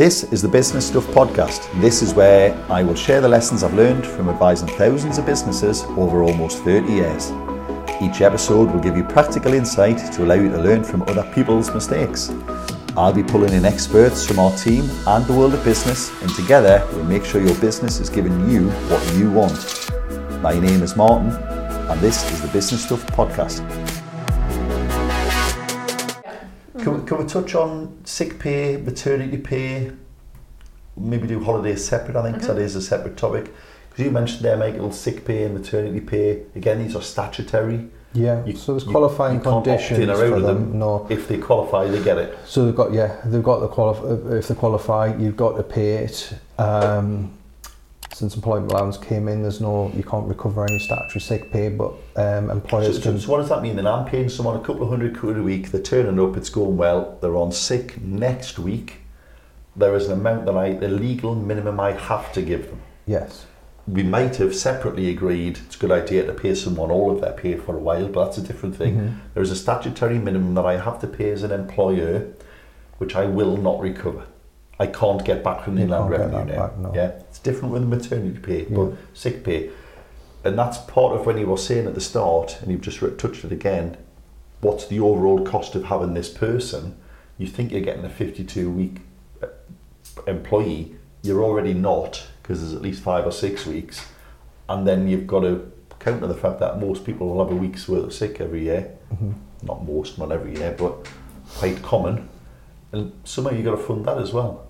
This is the Business Stuff Podcast. This is where I will share the lessons I've learned from advising thousands of businesses over almost 30 years. Each episode will give you practical insight to allow you to learn from other people's mistakes. I'll be pulling in experts from our team and the world of business, and together we'll make sure your business is giving you what you want. My name is Martin, and this is the Business Stuff Podcast. Can, we, touch on sick pay, maternity pay? Maybe do holidays separate, I think, 'cause that is a separate topic. Because you mentioned there, Michael, sick pay and maternity pay. Again, these are statutory. Yeah, You- so there's you- qualifying you can't opt in conditions or out for them. them. No, If they qualify, they get it. so they've got yeah, they've got the qualify. If they qualify, you've got to pay it. Um, since employment allowance came in, there's no you can't recover any statutory sick pay, but um, employers so, can. so what does that mean? Then I'm paying someone a couple of hundred quid a week, they're turning up, it's going well, they're on sick next week. There is an amount that I, the legal minimum I have to give them. Yes, we might have separately agreed it's a good idea to pay someone all of their pay for a while, but that's a different thing. Mhm. There is a statutory minimum that I have to pay as an employer, which I will not recover. I can't get back from the inland revenue now. back, no. Yeah, it's different with maternity pay, but sick pay, and that's part of when you were saying at the start, and you've just touched it again. What's the overall cost of having this person? You think you're getting a 52 week uh, employee, you're already not because there's at least five or six weeks, and then you've got to counter the fact that most people will have a week's worth of sick every year. Mhm. Not most, not every year, but quite common. And somehow you've got to fund that as well,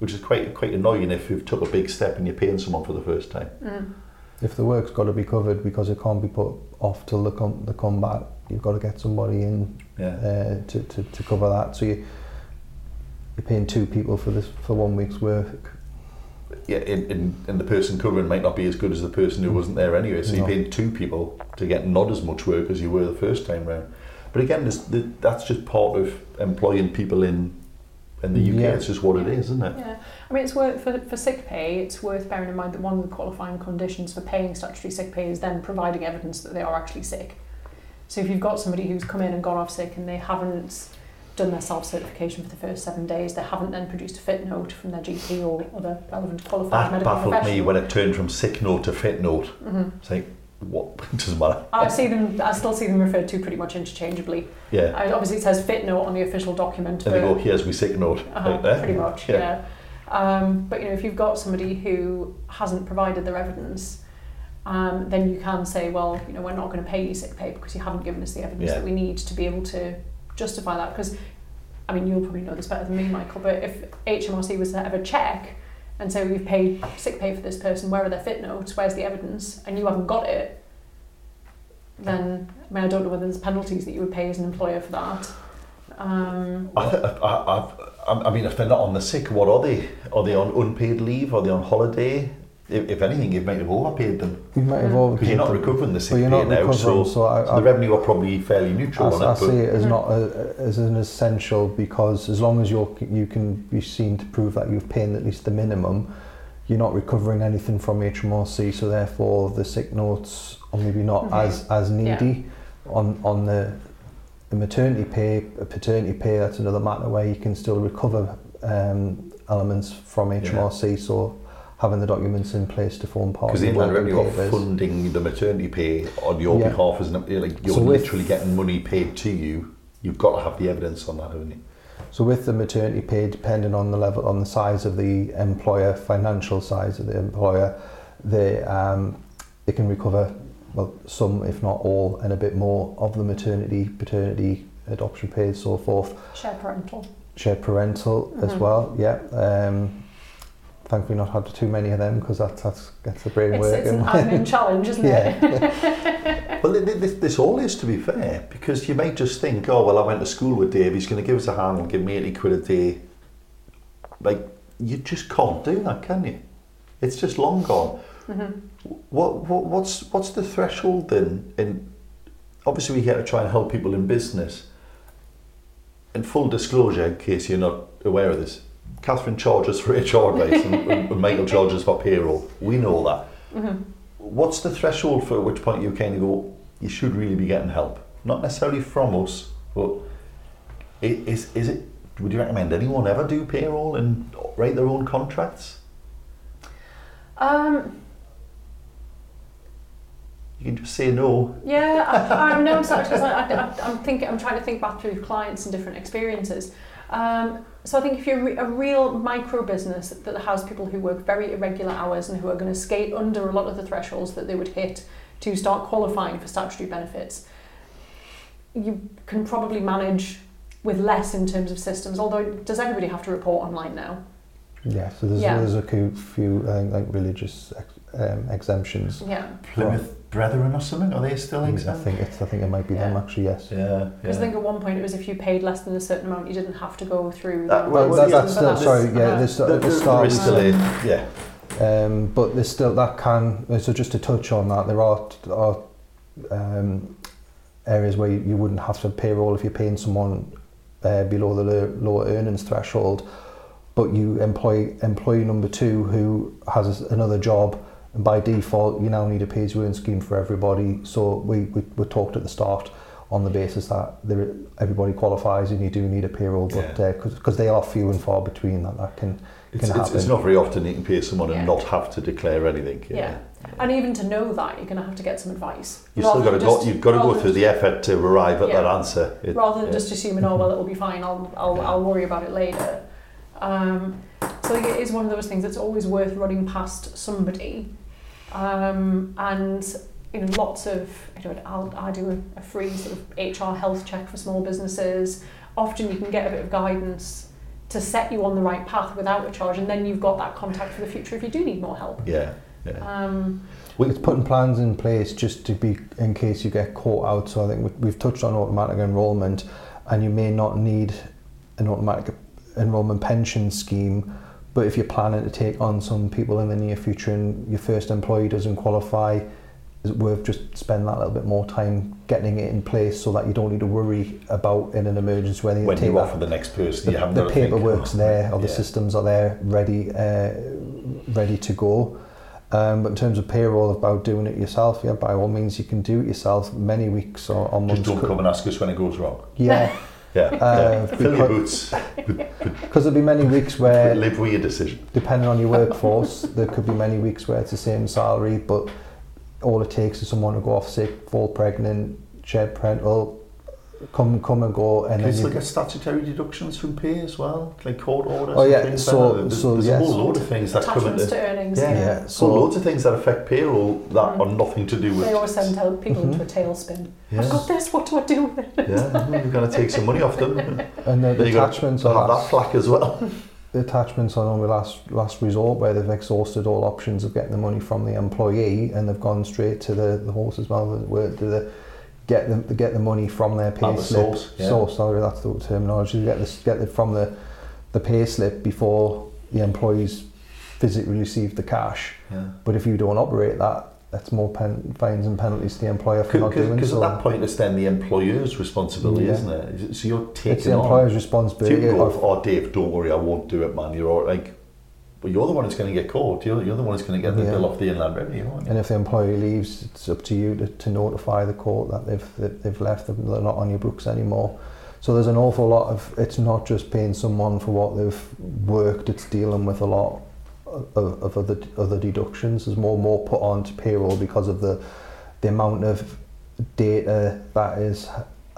which is quite quite annoying if you've took a big step and you're paying someone for the first time. if the work's got to be covered because it can't be put off till the come the come back, you've got to get somebody in Yeah. uh, to, to to cover that. So you you're paying two people for this for one week's work. yeah, and, and, and the person covering might not be as good as the person who wasn't there anyway. So you're paying two people to get not as much work as you were the first time round. But again, this, the, that's just part of employing people in in the UK. Yeah. It's just what it is, isn't it? Yeah, I mean, it's worth for, for sick pay. It's worth bearing in mind that one of the qualifying conditions for paying statutory sick pay is then providing evidence that they are actually sick. So if you've got somebody who's come in and gone off sick and they haven't done their self certification for the first seven days, they haven't then produced a fit note from their GP or other relevant qualified That medical baffled me when it turned from sick note to fit note. hmm It's like, what? Doesn't matter. I see them. I still see them referred to pretty much interchangeably. Yeah. I, obviously, it says fit note on the official document. And they go, here's my sick note. Uh-huh, that. pretty much, Yeah. yeah. Um, but you know, if you've got somebody who hasn't provided their evidence, um, then you can say, well, you know, we're not going to pay you sick pay because you haven't given us the evidence Yeah. that we need to be able to justify that. Because, I mean, you'll probably know this better than me, Michael. But if HMRC was to ever check and say we've paid sick pay for this person, where are their fit notes? Where's the evidence? And you haven't got it, then I mean, I don't know whether there's penalties that you would pay as an employer for that. Um, I, I, I, I mean, if they're not on the sick, what are they? Are they on unpaid leave? Are they on holiday? If, if anything, you might have overpaid them You might have overpaid because you're not recovering the sick Well, you're pay not now. So, so I- so I- the revenue are probably fairly neutral I, on I it. see it as not a, as an essential because as long as you're you can be seen to prove that you've paid at least the minimum, you're not recovering anything from HMRC. So therefore, the sick notes are maybe not Mhm. as as needy on on the, the maternity pay, paternity pay. That's another matter where you can still recover um, elements from HMRC. So having the documents in place to form part because of the the inland working revenue are funding the maternity pay on your Yeah. behalf, isn't it? Like you're So with- literally getting money paid to you. You've got to have the evidence on that, haven't you? So with the maternity pay, depending on the level, on the size of the employer, financial size of the employer, they um, they can recover well some, if not all, and a bit more of the maternity, paternity, adoption pay, so forth. Shared parental. Shared parental as Mhm. well, yeah. Um, thankfully, not had too many of them because that that's gets the brain It's, it's working. an admin challenge, isn't it? Well, th- th- this, this all is to be fair because you might just think, oh well, I went to school with Dave. He's going to give us a hand and give me eighty quid a day. Like you just can't do that, can you? It's just long gone. Mhm. What, what what's what's the threshold then? In obviously we get to try and help people in business. In full disclosure, in case you're not aware of this, Kathryn charges for HR advice and, and Michael charges for payroll. We know that. Mhm. What's the threshold for which point you kind of go, you should really be getting help? Not necessarily from us, but is is it? Would you recommend anyone ever do payroll and write their own contracts? Um, You can just say no. yeah, I, I know exactly. 'cause I, I, I'm thinking. I'm trying to think back through clients and different experiences. Um, so I think if you're a real micro business that has people who work very irregular hours and who are going to skate under a lot of the thresholds that they would hit to start qualifying for statutory benefits, you can probably manage with less in terms of systems. Although, does everybody have to report online now? Yeah, so there's, Yeah. there's a few, few uh, like religious ex, um, exemptions. Yeah, Plymouth Brethren or something? Are they still I exempt? think it's, I think it might be them actually. Yes. Yeah, because I think at one point it was if you paid less than a certain amount, you didn't have to go through. That- the well, Well, that, that's still that. sorry. Yeah, this There- at the start. there is was, still yeah. Um, but there's still that can so just to touch on that there are, are um, areas where you, you wouldn't have to payroll if you're paying someone uh, below the low, lower earnings threshold but you employ employee number two who has another job and by default you now need a pay as you earn scheme for everybody so we, we, we talked at the start on the basis that there, everybody qualifies and you do need a payroll but because they are few and far between that that can It's, can it's, it's not very often you can pay someone Yeah. and not have to declare anything. Yeah. And even to know that, you're going to have to get some advice. You've still got to go, you've got to go through the effort to arrive at Yeah. that answer. It- rather than yeah. just assuming, oh well, it'll be fine. I'll I'll, Yeah. I'll worry about it later. Um, so it is one of those things that's always worth running past somebody. Um, and you know, lots of you know, I'll I do a, a free sort of HR health check for small businesses. Often you can get a bit of guidance to set you on the right path without a charge, and then you've got that contact for the future if you do need more help. Yeah, yeah. Um, It's putting plans in place just to be in case you get caught out. So I think we- we've touched on automatic enrolment, and you may not need an automatic enrolment pension scheme. But if you're planning to take on some people in the near future and your first employee doesn't qualify, is it worth just spending that little bit more time getting it in place so that you don't need to worry about in an emergency whether you when take you offer the next person, the, you haven't the paperwork's there or the yeah. systems are there ready uh, ready to go um, but in terms of payroll about doing it yourself yeah by all means you can do it yourself many weeks or, or months Just don't come and ask us when it goes wrong. yeah Yeah, Uh, yeah. Fill your because- boots. because there'll be many weeks where Live with your decision. depending on your workforce there could be many weeks where it's the same salary but all it takes is someone to go off sick fall pregnant shed parental come come and go and Can you then still you, get statutory deductions from pay as well? Like court orders Oh, yeah, so- like that? There's, so, there's yes. a whole load of things that come into... earnings. Yeah. yeah So so loads of things that affect payroll that Mm. are nothing to do with... They always send tell people Mhm. into a tailspin. Yeah. I've got this. What do I do with it? Yeah, you've got to take some money off them. and the, Then the attachments to are have that flack as well. the attachments are only last last resort where they've exhausted all options of getting the money from the employee and they've gone straight to the, the horse as well where do the get them to get the money from their pay the slip source, yeah. source sorry that's the terminology get this get it from the the pay slip before the employees physically receive the cash Yeah. but if you don't operate that that's more pen, fines and penalties to the employer for not doing Because so at that point, it's then the employer's responsibility, Yeah. isn't it- So you're taking it's the on. employer's So responsibility you go, of- oh, Dave, don't worry, I won't do it, man. You're all like, but you're the one who's going to get caught. You're, you're the one who's going to get the Yeah. bill off the inland revenue, aren't you? And if the employee leaves, it's up to you to, to notify the court that they've that they've left they're not on your books anymore. So there's an awful lot of. It's not just paying someone for what they've worked. It's dealing with a lot of, of other other deductions. There's more and more put onto payroll because of the the amount of data that is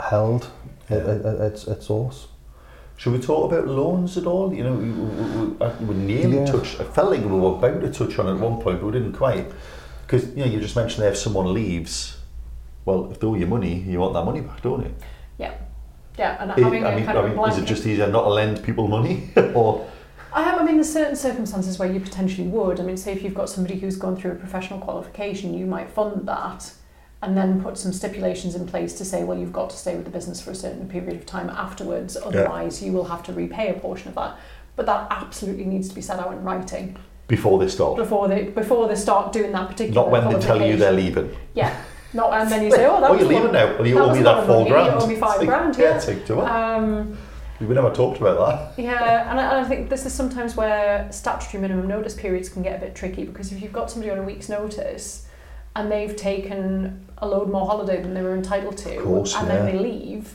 held at, Yeah. at, at, at source. Should we talk about loans at all? You know, we, we, we, we nearly Yeah. touched. I felt like we were about to touch on it at one point, but we didn't quite. Because you know, you just mentioned there if someone leaves, well, if they owe you money, you want that money back, don't you? Yeah, yeah. and I having I a mean, kind I of mean, is it just easier not to lend people money, or I have. I mean, there's certain circumstances where you potentially would. I mean, say if you've got somebody who's gone through a professional qualification, you might fund that, and then put some stipulations in place to say, well, you've got to stay with the business for a certain period of time afterwards. Otherwise, you will have to repay a portion of that. But that absolutely needs to be set out in writing before they start. before they before they start doing that particular. Not when they tell you they're leaving. Yeah, not and then you say, oh, that oh, was you're leaving now. Well, you owe me that four money, you grand. owe me five like, grand, Yeah, yeah. take to it. Um, We never talked about that. Yeah, and I, and I think this is sometimes where statutory minimum notice periods can get a bit tricky because if you've got somebody on a week's notice and they've taken a load more holiday than they were entitled to, course, and yeah. then they leave,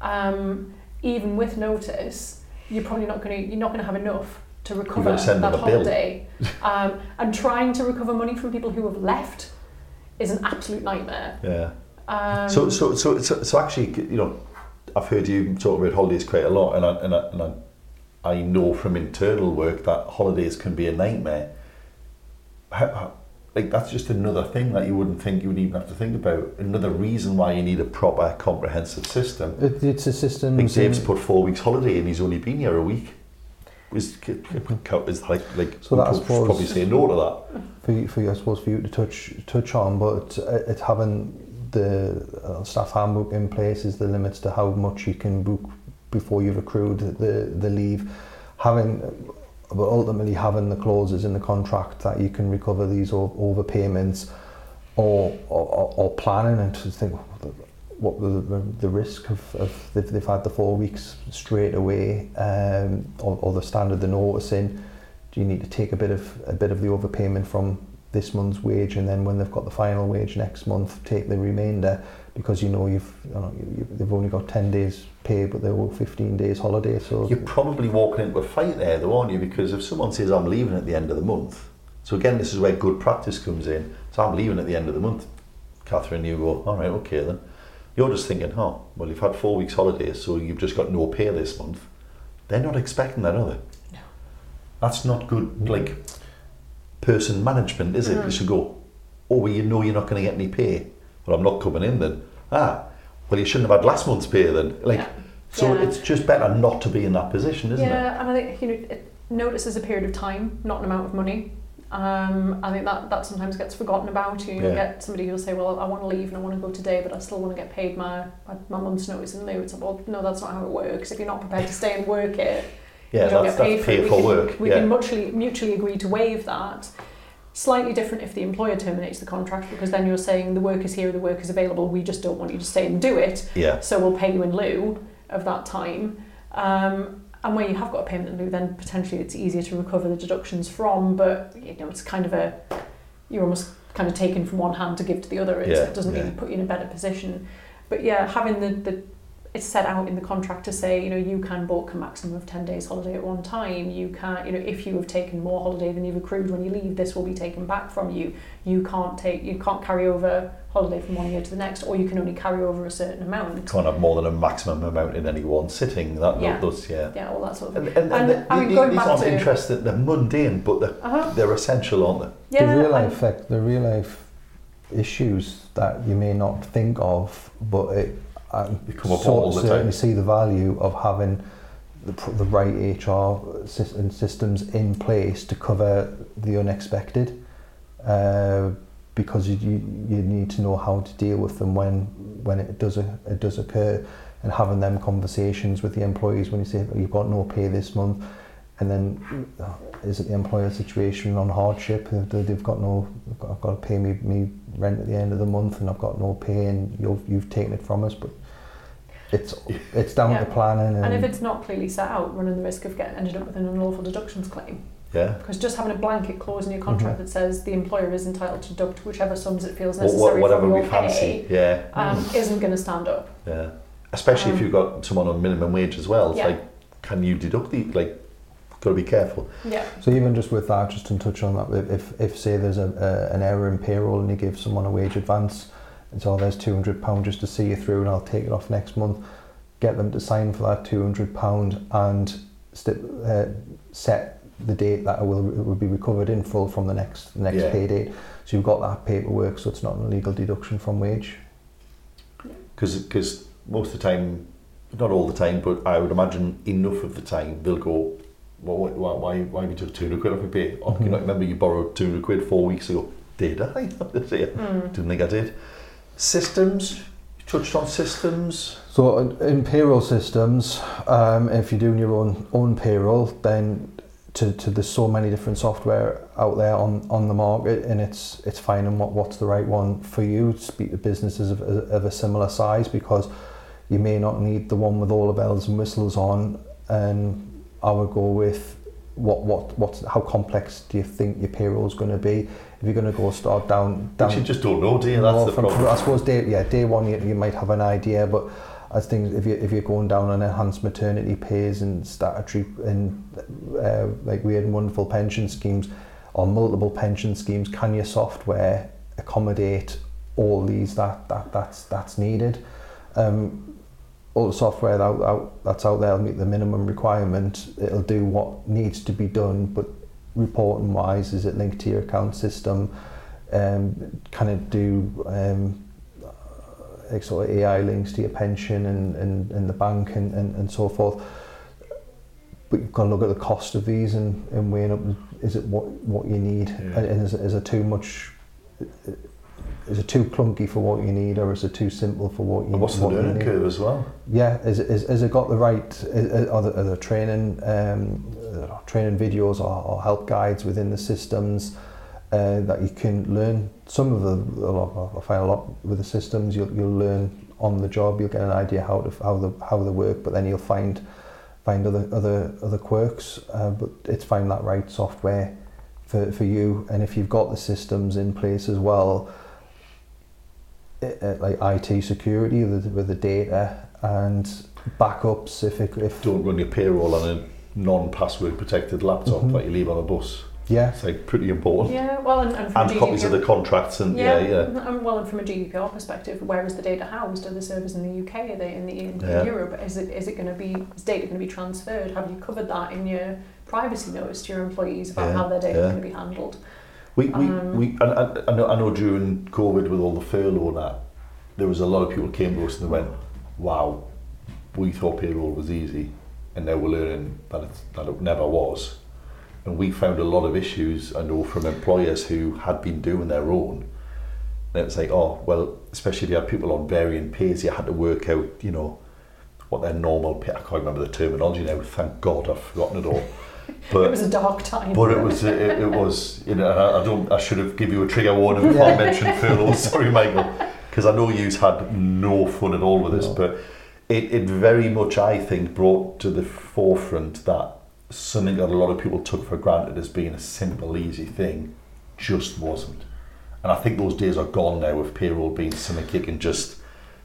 um, even with notice, you're probably not going to you're not going to have enough to recover send that them a bill. holiday. um, and trying to recover money from people who have left is an absolute nightmare. Yeah. Um, So, so, so, so, so actually, you know, I've heard you talk about holidays quite a lot, and I, and I, and I, I know from internal work that holidays can be a nightmare. How, how, like that's just another thing that you wouldn't think you would even have to think about. Another reason why you need a proper, comprehensive system. It, it's a system. Think Dave's put four weeks holiday, and he's only been here a week. Is is like like So that, suppose- probably say no to that. for you, for you, I suppose for you to touch touch on, but it- it's having the uh, staff handbook in place is the limits to how much you can book before you've accrued the the leave. Having, but ultimately having the clauses in the contract that you can recover these overpayments, or, or or planning and to think what the, the, risk of, of they've, they've had the four weeks straight away, um, or, or the standard the notice in do you need to take a bit of a bit of the overpayment from this month's wage and then when they've got the final wage next month take the remainder because you know you've you know you, you, they've only got 10 days pay but they're all 15 days holiday so You're probably walking into a fight there, though, aren't you? Because if someone says, I'm leaving at the end of the month, so again, this is where good practice comes in. So I'm leaving at the end of the month. Kathryn, you go, all right, okay then. You're just thinking, oh, well, you've had four weeks holiday, so you've just got no pay this month. They're not expecting that, are they? No. That's not good, like, person management, is it? Mhm. You should go, oh, well, you know you're not going to get any pay. Well, I'm not coming in then. Ah, well, you shouldn't have had last month's pay then. Like, Yeah. so Yeah. it's just better not to be in that position, isn't it? yeah, and I think you know, it, notice is a period of time, not an amount of money. Um, I think that, that sometimes gets forgotten about. You Yeah. get somebody who'll say, "Well, I want to leave and I want to go today, but I still want to get paid my my, month's notice in lieu." It's like, well, no, that's not how it works. If you're not prepared to stay and work it, Yeah, you don't that's, get paid for it. We can, work. We yeah. can mutually mutually agree to waive that. Slightly different if the employer terminates the contract because then you're saying the work is here, the work is available. We just don't want you to stay and do it. yeah. so we'll pay you in lieu of that time. Um, and where you have got a payment in lieu, then potentially it's easier to recover the deductions from. But you know, it's kind of a you're almost kind of taken from one hand to give to the other. It, Yeah, it doesn't yeah. really put you in a better position. But yeah, having the, the it's set out in the contract to say, you know, you can book a maximum of 10 days holiday at one time. You can't, you know, if you have taken more holiday than you've accrued when you leave, this will be taken back from you. You can't take, you can't carry over holiday from one year to the next, or you can only carry over a certain amount. You Can't have more than a maximum amount in any one sitting. That Yeah. those, yeah. Yeah, all that sort of And, and, And, and I mean, the- going these back aren't to- interesting. They're mundane, but they're, Uh-huh. they're essential, aren't they? Yeah, the real life fact, the real life issues that you may not think of, but it I They come up sort of certainly time. see the value of having the, the right HR and systems in place to cover the unexpected, uh, because you, you need to know how to deal with them when when it does it does occur, and having them conversations with the employees when you say "Oh, you've got no pay this month, and then uh, is it the employer situation on hardship? They- They've got no, I've got, I've got to pay me, me rent at the end of the month, and I've got no pay, and you've you've taken it from us, but it's it's down Yeah. to planning and, And if it's not clearly set out, running the risk of getting ended up with an unlawful deductions claim. Yeah. Because just having a blanket clause in your contract Mhm. that says the employer is entitled to deduct whichever sums it feels necessary whatever from we your fancy. pay Yeah. um, isn't going to stand up. Yeah. Especially if Um, you've got someone on minimum wage as well. It's Yeah. like, can you deduct the like? Got to be careful. Yeah. So even just with that, just to touch on that, if- if, if say there's a, a, an error in payroll and you give someone a wage advance, and so there's two hundred pound just to see you through, and I'll take it off next month. Get them to sign for that two hundred pound and st- uh, set the date that it will, it will be recovered in full from the next the next Yeah. pay date. So you've got that paperwork, so it's not an illegal deduction from wage. Because because most of the time, not all the time, but I would imagine enough of the time they'll go, well, why, why, why, why we took 200 quid off my pay? Oh, you Mhm. know, remember you borrowed 200 quid four weeks ago? Did I? yeah, Mm. didn't think I did. Systems, you touched on systems. So in, payroll systems, um, if you're doing your own own payroll, then to, to there's so many different software out there on, on the market, and it's it's finding what, what's the right one for you. To speak to businesses of, of a similar size because you may not need the one with all the bells and whistles on, and I would go with what what what's how complex do you think your payroll is going to be? If you're going to go start down down Which you just don't know, do you? That's the problem. I suppose day, yeah, day one you, you might have an idea, but as things if you if you're going down on enhanced maternity pays and statutory and uh, like we had wonderful pension schemes or multiple pension schemes, can your software accommodate all these that that that's that's needed? Um, all the software that, out, that's out there will meet the minimum requirement. It'll do what needs to be done, but reporting wise, is it linked to your account system? Um, can it do um, like sort of AI links to your pension and, and, and the bank and, and, and so forth? But you've got to look at the cost of these and, and weighing up, is it what, what you need? Yeah. And, and is, it too much, is it too clunky for what you need or is it too simple for what you, And what's the what you learning curve as well? Yeah, is, is, has it got the right, is, are, the, are the training, um, uh, training videos or, or help guides within the systems uh, that you can learn? Some of the, a lot, I find a lot with the systems, you'll, you'll learn on the job, you'll get an idea how, to, how, the, how they work, but then you'll find, find other, other, other quirks, uh, but it's find that right software for, for you. And if you've got the systems in place as well, uh, like IT security with, with the data and backups if it, if Don't run your payroll on a non-password protected laptop Mhm. that you leave on a bus. yeah It's like pretty important. Yeah, well, and, and from And a copies of the contracts and yeah, yeah. And well, and from a GDPR perspective, where is the data housed? Are the servers in the UK? Are they in the in Yeah. Europe? Is it is it going to be is data going to be transferred? Have you covered that in your privacy notice to your employees about Yeah, how their data yeah. is going to be handled? We, we, Um, we and, and I, know, I know during COVID with all the furlough and that, there was a lot of people came to us and they went, wow, we thought payroll was easy and now we're learning that, it's, that it never was. And we found a lot of issues, I know, from employers who had been doing their own. And it's like, oh, well, especially if you had people on varying pays, you had to work out, you know, what their normal pay, I can't remember the terminology now, thank God I've forgotten it all. But it was a dark time. but it was, it, it was, you know, and I, I don't, I should have given you a trigger warning before I mentioned furlough. Oh, sorry, Michael, because I know you've had no fun at all with this, No. but it, it very much, I think, brought to the forefront that something that a lot of people took for granted as being a simple, easy thing just wasn't. And I think those days are gone now with payroll being something you can just.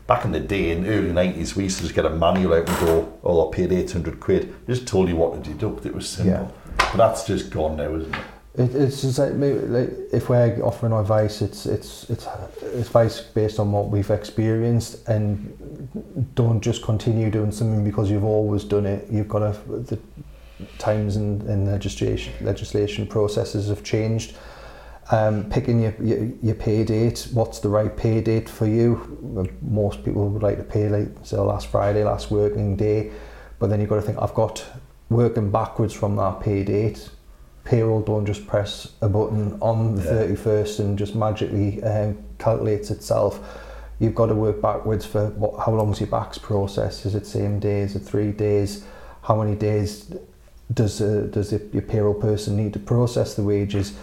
Back in the day, in the early 90s, we used to just get a manual out and go, oh, I paid 800 quid. It just told you what to deduct. It was simple. But that's just gone now, isn't it? it, it's just like, like if we're offering advice it's it's it's it's advice based on what we've experienced and don't just continue doing something because you've always done it you've got to the times and, and legislation legislation processes have changed um, picking your, your, your pay date, what's the right pay date for you? Most people would like to pay like so last Friday, last working day, but then you've got to think I've got working backwards from that pay date. Payroll don't just press a button on the Yeah. 31st and just magically um, calculates itself. You've got to work backwards for what, how is your BACS process? Is it same day? Is it three days? How many days does uh, does the, your payroll person need to process the wages?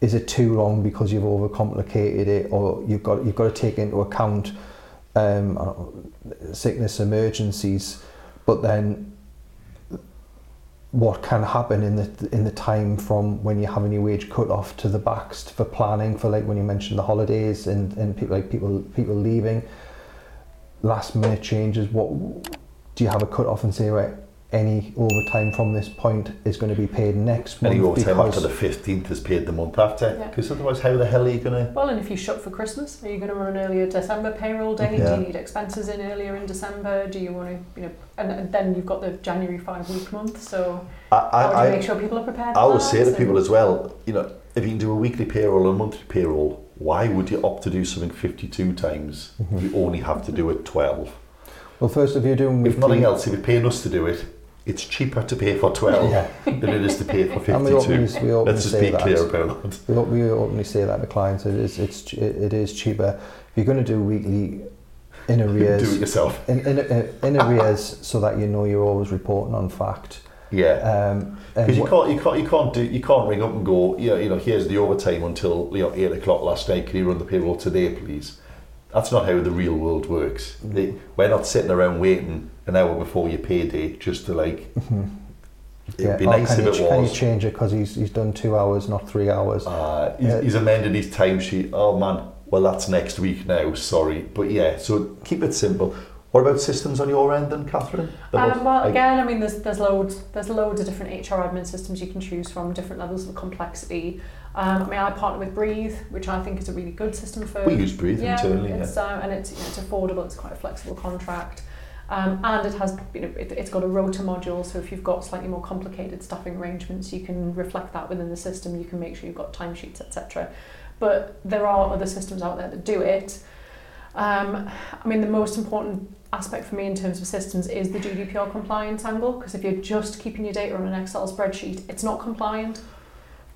Is it too long because you've overcomplicated it or you've got you've got to take into account um, know, sickness emergencies? But then what can happen in the in the time from when you're having your wage cut off to the BACS for planning for like when you mentioned the holidays and, and people like people people leaving? Last minute changes what do you have a cut off and say right any overtime from this point is going to be paid next month Any overtime because after the 15th is paid the month after. Yeah. Because otherwise, how the hell are you going to... Well, and if you shut for Christmas, are you going to run an earlier December payroll date? Yeah. Do you need expenses in earlier in December? Do you want to, you know, and, and then you've got the January five week month. So I, how do you I, make sure people are prepared? I for always say to And- people as well, you know, if you can do a weekly payroll or a monthly payroll, why would you opt to do something 52 times? If you only have to do it 12. Well, first, if you're doing If nothing else, if you're paying us to do it, it's cheaper to pay for 12 Yeah. than it is to pay for and we 52. openly, we openly Let's just say be that. clear about that. We, op- we openly say that to clients. It is, it is cheaper. If you're going to do weekly in arrears... Do it yourself. in, in, in arrears, so that you know you're always reporting on fact. Yeah. Um, Because you can't, you can't, you can't do, you can't ring up and go, yeah, you know, here's the overtime until you know eight o'clock last night. Can you run the payroll today, please? That's not how the real world works. They, we're not sitting around waiting an hour before your payday just to like. It'd be oh, nice can if you, it Can you change it because he's, he's done two hours, not three hours? Uh, he's, Yeah. he's amended his timesheet. Oh man, well that's next week now. Sorry, but yeah. So keep it simple. What about systems on your end then, Kathryn? That Um, was- well, I- again, I mean, there's there's loads there's loads of different HR admin systems you can choose from, different levels of complexity. Um, I mean, I partner with Breathe, which I think is a really good system for. we use Breathe yeah, internally. it's Yeah. uh, and it's you know, it's affordable. It's quite a flexible contract. Um, and it has, you know, it, it's got a rota module, so if you've got slightly more complicated staffing arrangements, you can reflect that within the system. You can make sure you've got timesheets, etc. But there are other systems out there that do it. Um, I mean, the most important aspect for me in terms of systems is the GDPR compliance angle, because if you're just keeping your data on an Excel spreadsheet, it's not compliant.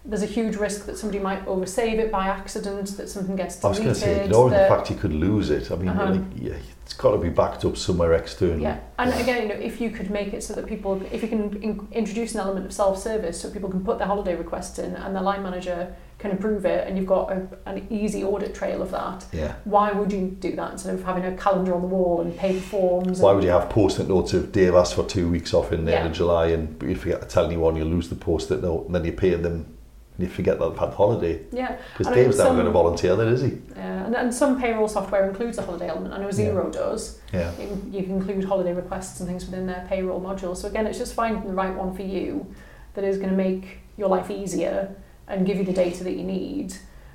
There's a huge risk that somebody might oversave it by accident, that something gets deleted. I was going to say, ignoring the fact you could lose it. I mean, Uh-huh. like, yeah, it's got to be backed up somewhere externally. Yeah, and again, you know, if you could make it so that people, if you can in, introduce an element of self-service, so people can put their holiday requests in, and the line manager can approve it, and you've got a, an easy audit trail of that. Yeah. Why would you do that instead of having a calendar on the wall and paper forms? Why would you have post-it notes of Dave asked for two weeks off in the end of July and if you forget to tell anyone, you lose the post-it note and then you pay them you forget that they've had holiday. Yeah, Because Dave's never going to volunteer then, is he? yeah, and, and some payroll software includes a holiday element. I know Xero does. Yeah. You you can include holiday requests and things within their payroll module. So again, it's just finding the right one for you that is going to make your life easier and give you the data that you need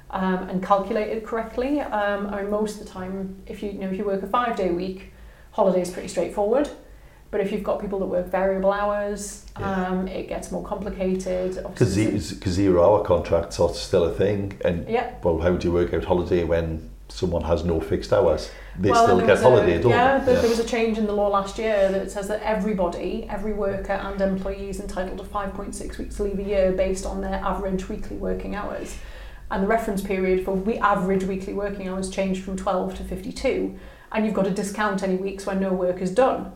um, and calculate it correctly. Um, I mean, most of the time, if you, you know if you work a five day week, holiday is pretty straightforward. But if you've got people that work variable hours, Yeah. um, it gets more complicated. Because zero-hour contracts are still a thing. And, yeah, well, how do you work out holiday when someone has no fixed hours? They Well, still get holiday, a, don't yeah, they? there, there was a change in the law last year that says that everybody, every worker and employee is entitled to 5.6 weeks leave a year based on their average weekly working hours. And the reference period for we average weekly working hours changed from 12 to 52. And you've got to discount any weeks when no work is done.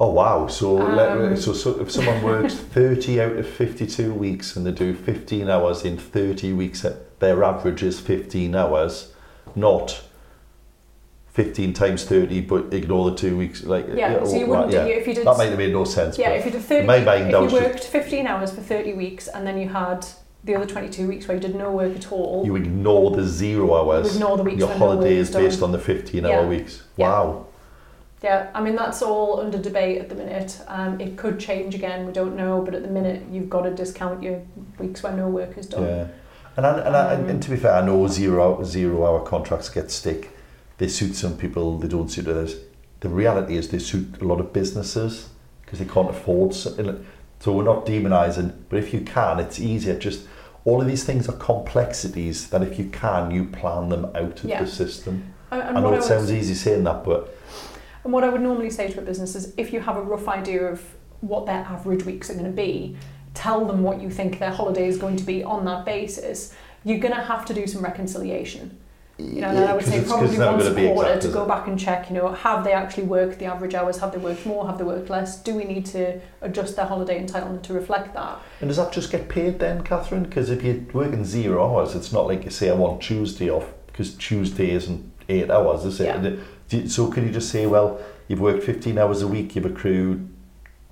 Oh wow! So, let, Um, so, so if someone works thirty out of fifty-two weeks and they do fifteen hours in thirty weeks, their average is fifteen hours, not fifteen times thirty, but ignore the two weeks. Like Yeah, so you oh, wouldn't right, do, yeah. if you did That might have made no sense. Yeah, but if you did 30, my mind, if you worked 15 hours for 30 weeks and then you had the other 22 weeks where you did no work at all, you ignore the zero hours. ignore the weeks Your when no holiday is done. based on the fifteen-hour weeks. Wow. Yeah, I mean that's all under debate at the minute. Um, it could change again. We don't know, but at the minute you've got to discount your weeks when no work is done. Yeah, and I, and, I, Um, and to be fair, I know zero zero hour contracts get stick. They suit some people, they don't suit others. The reality is they suit a lot of businesses because they can't afford. Something. So we're not demonising, but if you can, it's easier. Just all of these things are complexities that if you can, you plan them out of Yeah. the system. And, and I know it sounds easy saying that, but And what I would normally say to a business is if you have a rough idea of what their average weeks are going to be, tell them what you think their holiday is going to be on that basis. You're going to have to do some reconciliation. You know, and I would say probably once a quarter exact, to go it? back and check, you know, have they actually worked the average hours? Have they worked more? Have they worked less? Do we need to adjust their holiday entitlement to reflect that? And does that just get paid then, Kathryn? Because if you're working zero hours, it's not like you say I want Tuesday off because Tuesday isn't eight hours, is it? Yeah. And it- do you- So can you just say, well, you've worked 15 hours a week, you've accrued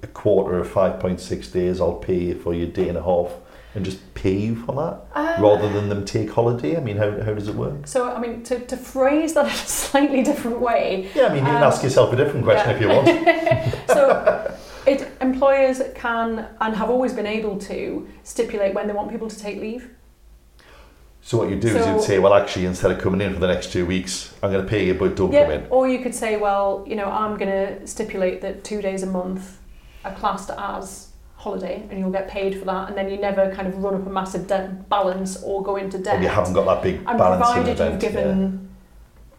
a quarter of 5.6 days, I'll pay you for your day and a half and just pay you for that Um, rather than them take holiday? I mean, how, how does it work? So, I mean, to, to phrase that in a slightly different way, Yeah, I mean, you can Um, ask yourself a different question yeah. if you want. so it employers can and have always been able to stipulate when they want people to take leave. So what you do is you'd say, well, actually, instead of coming in for the next two weeks, I'm going to pay you, but don't come Yeah, in. or you could say, well, you know, I'm going to stipulate that two days a month are classed as holiday, and you'll get paid for that, and then you never kind of run up a massive debt balance or go into debt. Or you haven't got that big and balancing provided event. you've yeah. given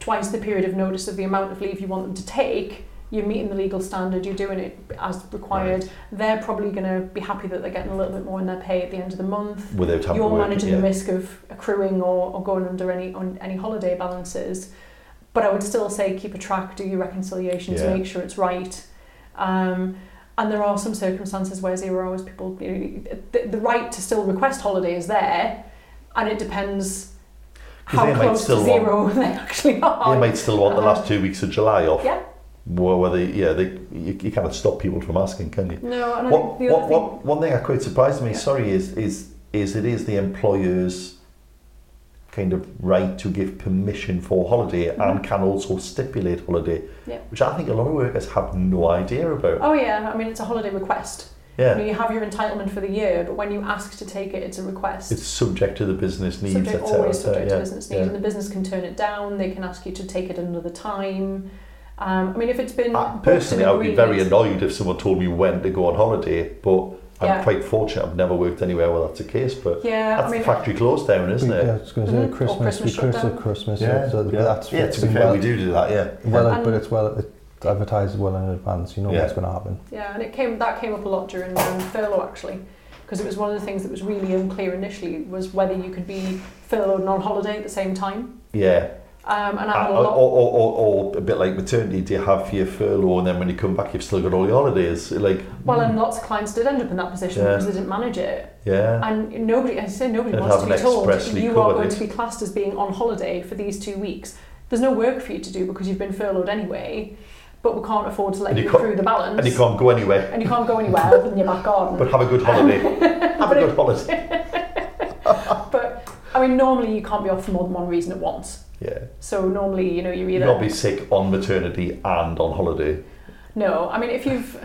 twice the period of notice of the amount of leave you want them to take, you're meeting the legal standard, you're doing it as required. They're probably going to be happy that they're getting a little bit more in their pay at the end of the month. without having You're work, managing yeah. the risk of accruing or, or going under any on any holiday balances. But I would still say keep a track, do your reconciliation Yeah. to make sure it's right. Um, and there are some circumstances where zero hours people, you know, the, the right to still request holiday is there, and it depends how they might close to still want- zero they actually are. They might still want the Uh-huh. last two weeks of July off. Yeah. Well, whether yeah, they, you, you cannot stop people from asking, can you? No, and I What, think the what, other thing, what, one thing that quite surprised me, Yeah. sorry, is is is it is the employer's kind of right to give permission for holiday mm-hmm. and can also stipulate holiday, Yeah. which I think a lot of workers have no idea about. Oh yeah, I mean it's a holiday request. yeah, You, have your entitlement for the year, but when you ask to take it, it's a request. it's subject to the business needs, subject, always subject yeah, to business needs, yeah. and the business can turn it down. They can ask you to take it another time. Um, I mean, if it's been I, personally, I would be very annoyed if someone told me when to go on holiday, but I'm Yeah. quite fortunate I've never worked anywhere where that's the case. But Yeah, that's I mean, the factory closed down, isn't We- it? Yeah, I was going to say Mhm. Christmas. Christmas we Christmas, shutdown. Christmas. Yeah, so yeah. that's yeah, to be fair, well, we do do that, yeah. well, And- but it's well it's advertised well in advance. You know Yeah. what's going to happen. yeah, and it came that came up a lot during um, furlough actually, because it was one of the things that was really unclear initially was whether you could be furloughed and on holiday at the same time. Yeah. Um, and I Uh, a or, or, or, or a bit like maternity, do you have your furlough and then when you come back you've still got all your holidays? Like, Well, and lots of clients did end up in that position Yeah. because they didn't manage it. yeah. And nobody, I say nobody They'd wants to be told you are going it. to be classed as being on holiday for these two weeks. There's no work for you to do because you've been furloughed anyway, but we can't afford to let And you can't- the balance. And you can't go anywhere. and you can't go anywhere other than your back garden. But have a good holiday. have a good holiday. But I mean, normally you can't be off for more than one reason at once. Yeah. So normally, you know, you're either can't be sick on maternity and on holiday. no. I mean, if you've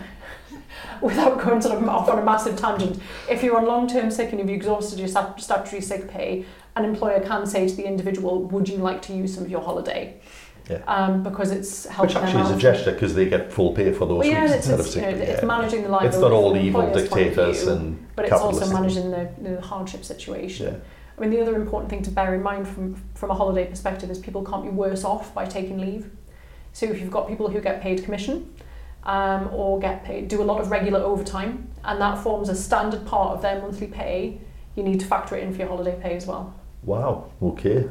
without going sort of off on a massive tangent, if you're on long-term sick and you've exhausted your stat- statutory sick pay, an employer can say to the individual, "Would you like to use some of your holiday?" Yeah. Um, because it's helping Which actually is a gesture because they get full pay for those Well, yeah, weeks instead of sick you know, pay. it's yeah. managing the It's not all the evil employer's point of dictators and but it's also managing the, the hardship situation. I mean, the other important thing to bear in mind from from a holiday perspective is people can't be worse off by taking leave. So if you've got people who get paid commission um, or get paid, do a lot of regular overtime, and that forms a standard part of their monthly pay, you need to factor it in for your holiday pay as well. Wow. Okay.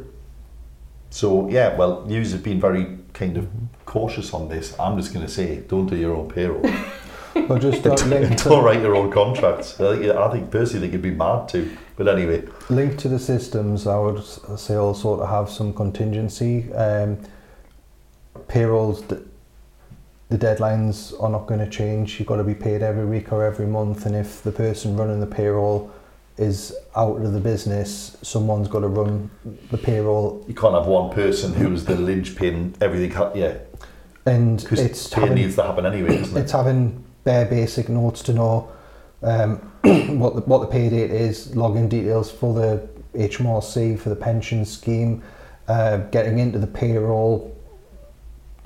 So yeah, well, yous have been very kind of cautious on this. I'm just going to say, don't do your own payroll. But just uh, link, don't write your own contracts. I think, I think personally, they could be mad too. But anyway, link to the systems. I would say also to have some contingency. Um, payrolls. The, the deadlines are not going to change. You've got to be paid every week or every month, and if the person running the payroll is out of the business, someone's got to run the payroll, you can't have one person who's the linchpin. Everything, yeah, and because it's pay having, needs to happen anyway, it? it's having bare basic notes to know um, what the, what the pay date is, login details for the HMRC for the pension scheme, uh, getting into the payroll,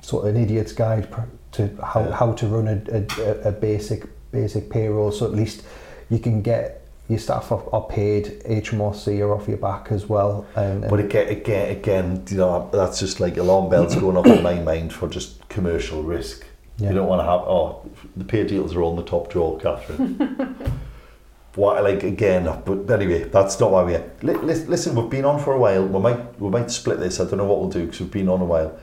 sort of an idiot's guide to how, Yeah. how to run a, a, a basic basic payroll. So at least you can get your staff are, are paid, HMRC are off your back as well. And, and But again, again, again, you know, that's just like alarm bells going off in my mind for just commercial risk. Yeah. You don't want to have oh the pay deals are on the top drawer, Kathryn. Why, like again, but anyway, that's not why we're. Li- listen, we've been on for a while. We might we might split this. I don't know what we'll do because we've been on a while.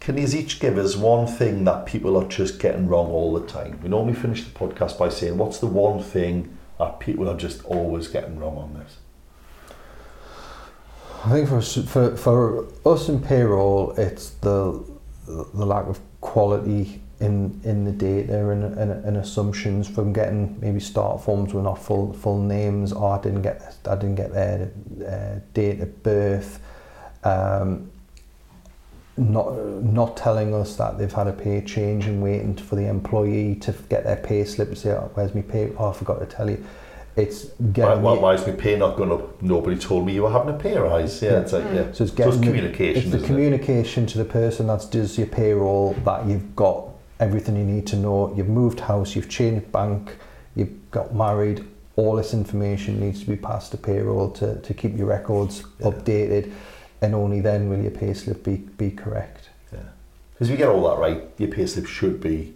Can you each give us one thing that people are just getting wrong all the time? We normally finish the podcast by saying, "What's the one thing that people are just always getting wrong on this?" I think for us, for for us in payroll, it's the the lack of quality in in the data and, and, and assumptions from getting maybe start forms were not full full names or I didn't get I didn't get their uh, date of birth. Um, not not telling us that they've had a pay change and waiting for the employee to get their pay slip and say, oh, "Where's my pay?" Oh, I forgot to tell you. It's Why, getting why, the- why is my pay not going up? Nobody told me you were having a pay rise. Yeah, Yeah. it's like yeah. So it's So getting it's the- communication. It's the isn't it? communication to the person that does your payroll that you've got everything you need to know. You've moved house, you've changed bank, you've got married. All this information needs to be passed to payroll to, to keep your records Yeah. updated, and only then will your payslip be, be correct. Yeah, Because if you get all that right, your payslip should be.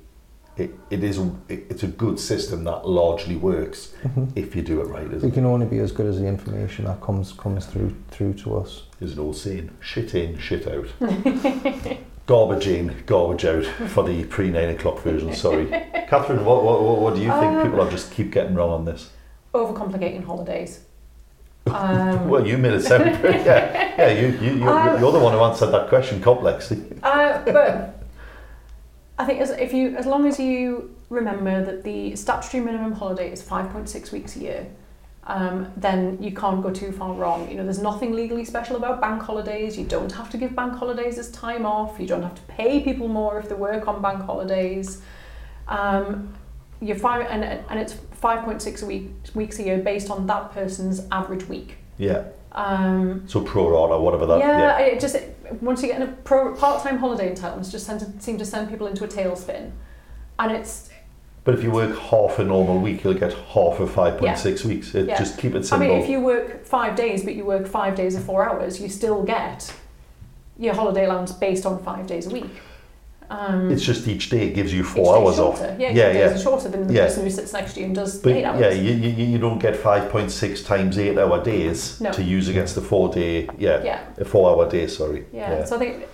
It, it is a, it, it's a good system that largely works mm-hmm. if you do it right. Isn't it? can only be as good as the information that comes comes through through to us. There's an old saying: "Shit in, shit out." garbage in, garbage out for the pre nine o'clock version. Sorry, Kathryn. What, what what do you think Um, people are just keep getting wrong on this? Overcomplicating holidays. Um, Well, you made it sound. yeah, yeah. You you you're, Um, you're the one who answered that question complexly. Uh, but I think as if you, as long as you remember that the statutory minimum holiday is five point six weeks a year, um, then you can't go too far wrong. You know, there's nothing legally special about bank holidays. You don't have to give bank holidays as time off. You don't have to pay people more if they work on bank holidays. Um, you're five, and, and it's 5.6 week, weeks a year based on that person's average week. Yeah. Um, So pro rata, whatever that. yeah, it just once you get in a pro, part-time holiday entitlements, just tend to, seem to send people into a tailspin, and it's. But if you work half a normal week, you'll get half of 5.6 weeks. It, Yeah. Just keep it simple. I mean, if you work five days, but you work five days of four hours, you still get your holiday allowance based on five days a week. Um, it's just each day it gives you four hours off. Yeah, yeah, yeah. days shorter than the Yeah. person who sits next to you and does But eight hours. yeah, you, you, you don't get 5.6 times 8 hour days No. to use against the 4 day, yeah, yeah, a 4 hour day, sorry. yeah. So I think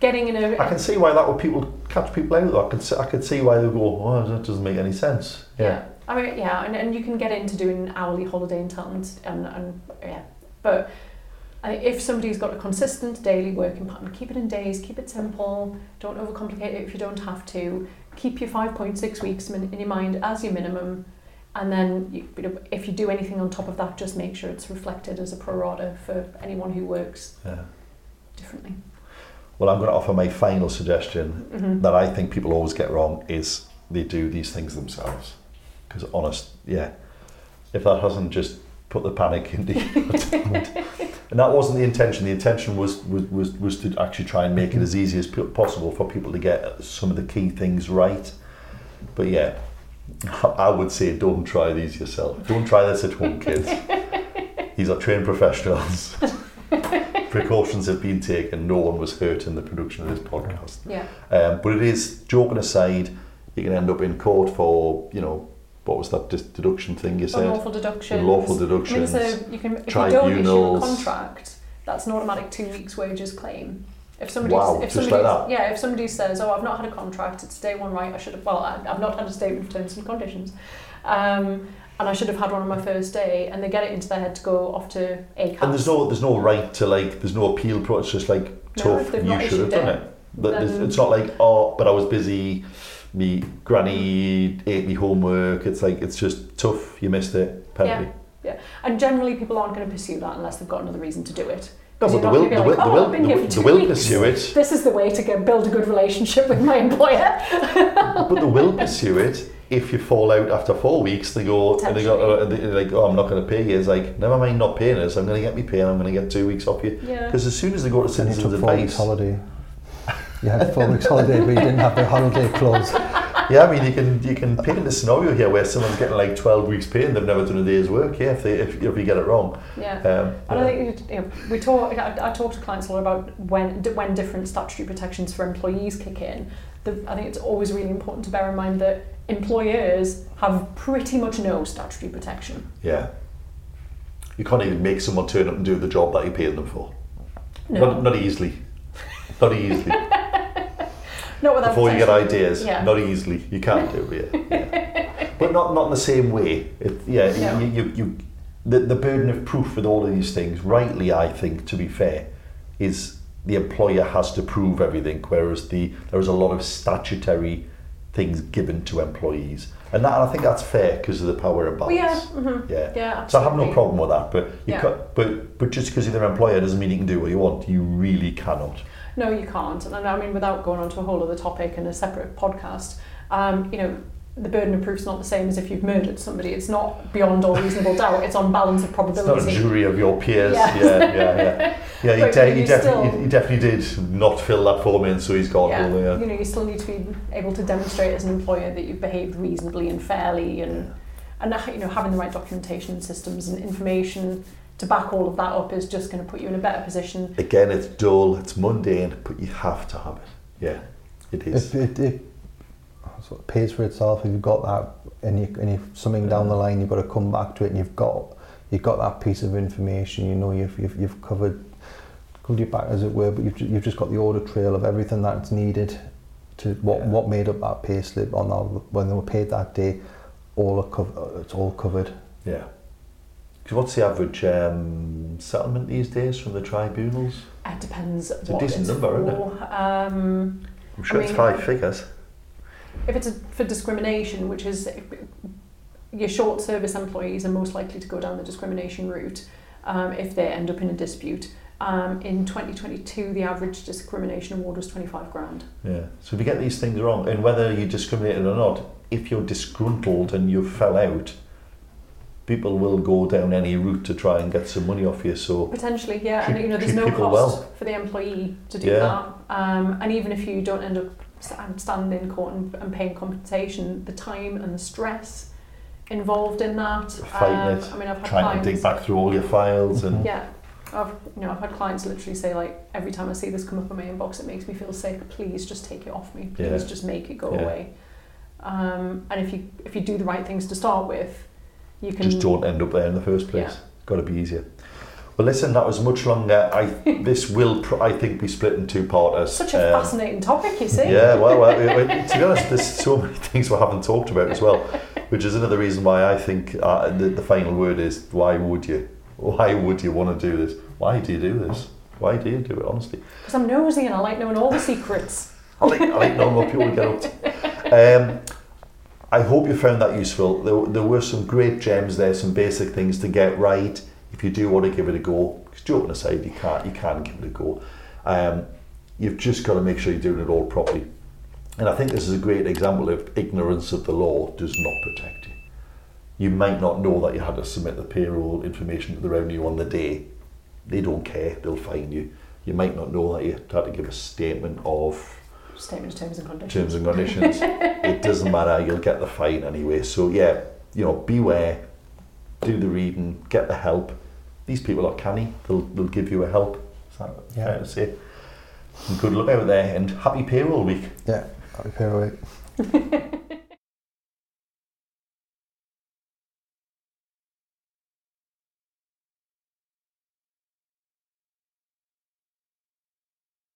getting in a I can see why that would people catch people out though. I can see, I could see why they would go, oh, that doesn't make any sense. Yeah. I mean, yeah, and, and you can get into doing hourly holiday entitlements and, and yeah. But I if somebody's got a consistent daily working pattern, keep it in days, keep it simple, don't overcomplicate it if you don't have to. Keep your 5.6 weeks min- in your mind as your minimum. And then you, you know, if you do anything on top of that, just make sure it's reflected as a pro rata for anyone who works Yeah. differently. Well, I'm going to offer my final suggestion hmm that I think people always get wrong is they do these things themselves. Because honest, yeah, if that hasn't just put the panic into you, and that wasn't the intention. The intention was, was was was to actually try and make it as easy as possible for people to get some of the key things right. But yeah, I would say don't try these yourself. Don't try this at home, kids. These are trained professionals. Precautions have been taken. No one was hurt in the production of this podcast. Yeah. Um, but it is, joking aside, you can end up in court for, you know, what was that dis- deduction thing you said? Unlawful deductions. Unlawful I mean, deductions. so you can, if you don't issue a contract, that's an automatic two weeks wages claim. If somebody, Wow, if somebody, like yeah, if somebody says, "Oh, I've not had a contract. It's day one, right? I should have. Well, I, I've not had a statement of terms and conditions, um, and I should have had one on my first day." And they get it into their head to go off to ACAS. and there's no there's no right to like there's no appeal process. just like No, tough you should have done it, But it's, then- um, it's not like oh but I was busy me granny ate me homework it's like it's just tough you missed it penalty And generally, people aren't going to pursue that unless they've got another reason to do it. no but they will gonna they be will oh, like, they "Oh, will they will, they will weeks." pursue it This is the way to get, build a good relationship with my employer. but they will pursue it if you fall out after four weeks they go and they go uh, they, they're like oh I'm not going to pay you it's like never mind not paying us I'm going to get me pay and I'm going to get two weeks off you Yeah. because as soon as they go to And you citizens took four weeks holiday. You had four weeks holiday, but you didn't have the holiday clause. Yeah, I mean, you can you can paint a scenario here where someone's getting like twelve weeks pay and they've never done a day's work. Yeah, if they if, if you get it wrong. Yeah. Um, And yeah. I think you know, we talk. I, I talk to clients a lot about when d- when different statutory protections for employees kick in. The, I think it's always really important to bear in mind that employers have pretty much no statutory protection. yeah. You can't even make someone turn up and do the job that you paid them for. No, Not, not easily. Not easily. not without Before you get ideas, Yeah. not easily. You can't do it. Yeah. yeah. But not not in the same way. It, yeah, No. you, you, you the, the burden of proof with all of these things, rightly, I think, to be fair, is the employer has to prove everything, whereas the there is a lot of statutory things given to employees, and that, I think that's fair because of the power Well, yeah, mhm, yeah. yeah. So I have no problem with that, but you Yeah. ca- but but just because you're their employer doesn't mean you can do what you want. You really cannot. No, you can't. And I mean, without going on to a whole other topic and a separate podcast, um, you know, the burden of proof's not the same as if you've murdered somebody. It's not beyond all reasonable doubt. It's on balance of probability. It's not a jury of your peers. Yeah. Yeah, yeah, yeah. Yeah, you, de- you you, definitely, still- you definitely did not fill that form in, so he's got yeah. all the. Uh, You know, you still need to be able to demonstrate as an employer that you've behaved reasonably and fairly, and and you know, having the right documentation systems and information to back all of that up is just going to put you in a better position. Again, it's dull, it's mundane, but you have to have it. Yeah, it is. If it, it sort of pays for itself, if you've got that, and you and if something down the line, you've got to come back to it, and you've got you've got that piece of information. You know, you've you've, you've covered covered your back, as it were, but you've you've just got the order trail of everything that's needed to what Yeah. what made up that pay slip on that, when they were paid that day. All are cov- it's all covered. Yeah. Because what's the average um, settlement these days from the tribunals? It depends a what decent it's number, isn't it? Um, I'm sure I it's mean- five figures. If it's a, for discrimination, which is your short service employees are most likely to go down the discrimination route um, if they end up in a dispute. Um, in 2022, the average discrimination award was 25 grand. Yeah. So if you get these things wrong, and whether you discriminated or not, if you're disgruntled and you fell out, people will go down any route to try and get some money off you. So Potentially, yeah, Treat- and you know, there's no cost well. for the employee to do Yeah. that. Um, and even if you don't end up st- standing in court and, and paying compensation, the time and the stress involved in that. Fighting um, it, I mean, I've had trying clients. to dig back through all your files and Yeah, I've you know I've had clients literally say like every time I see this come up in my inbox, it makes me feel sick. Please just take it off me. Please Yeah. just make it go Yeah. away. Um, and if you if you do the right things to start with, you can just don't end up there in the first place. Yeah. Got to be easier. Well, listen, that was much longer. I this will, pr- I think, be split in two parts. Such a Um, fascinating topic, you see. Yeah, well, well, it- it- to be honest, there's so many things we haven't talked about as well, which is another reason why I think uh, the, the final word is why would you? Why would you want to do this? Why do you do this? Why do you do it, honestly? Because I'm nosy and I like knowing all the secrets. I like, I like knowing what people get up to. Um, I hope you found that useful. There, there were some great gems there, some basic things to get right if you do want to give it a go. 'Cause joking aside, you can't, you can give it a go. Um, you've just got to make sure you're doing it all properly. And I think this is a great example of ignorance of the law does not protect you. You might not know that you had to submit the payroll information to the revenue on the day. They don't care, they'll find you. You might not know that you had to give a statement of Statement of terms and conditions. terms and conditions. it doesn't matter, you'll get the fine anyway. So yeah, you know, beware, do the reading, get the help. These people are canny, they'll, they'll give you a help. Is that Yeah. fair to say? And good luck out there and happy payroll week. Yeah, happy payroll week.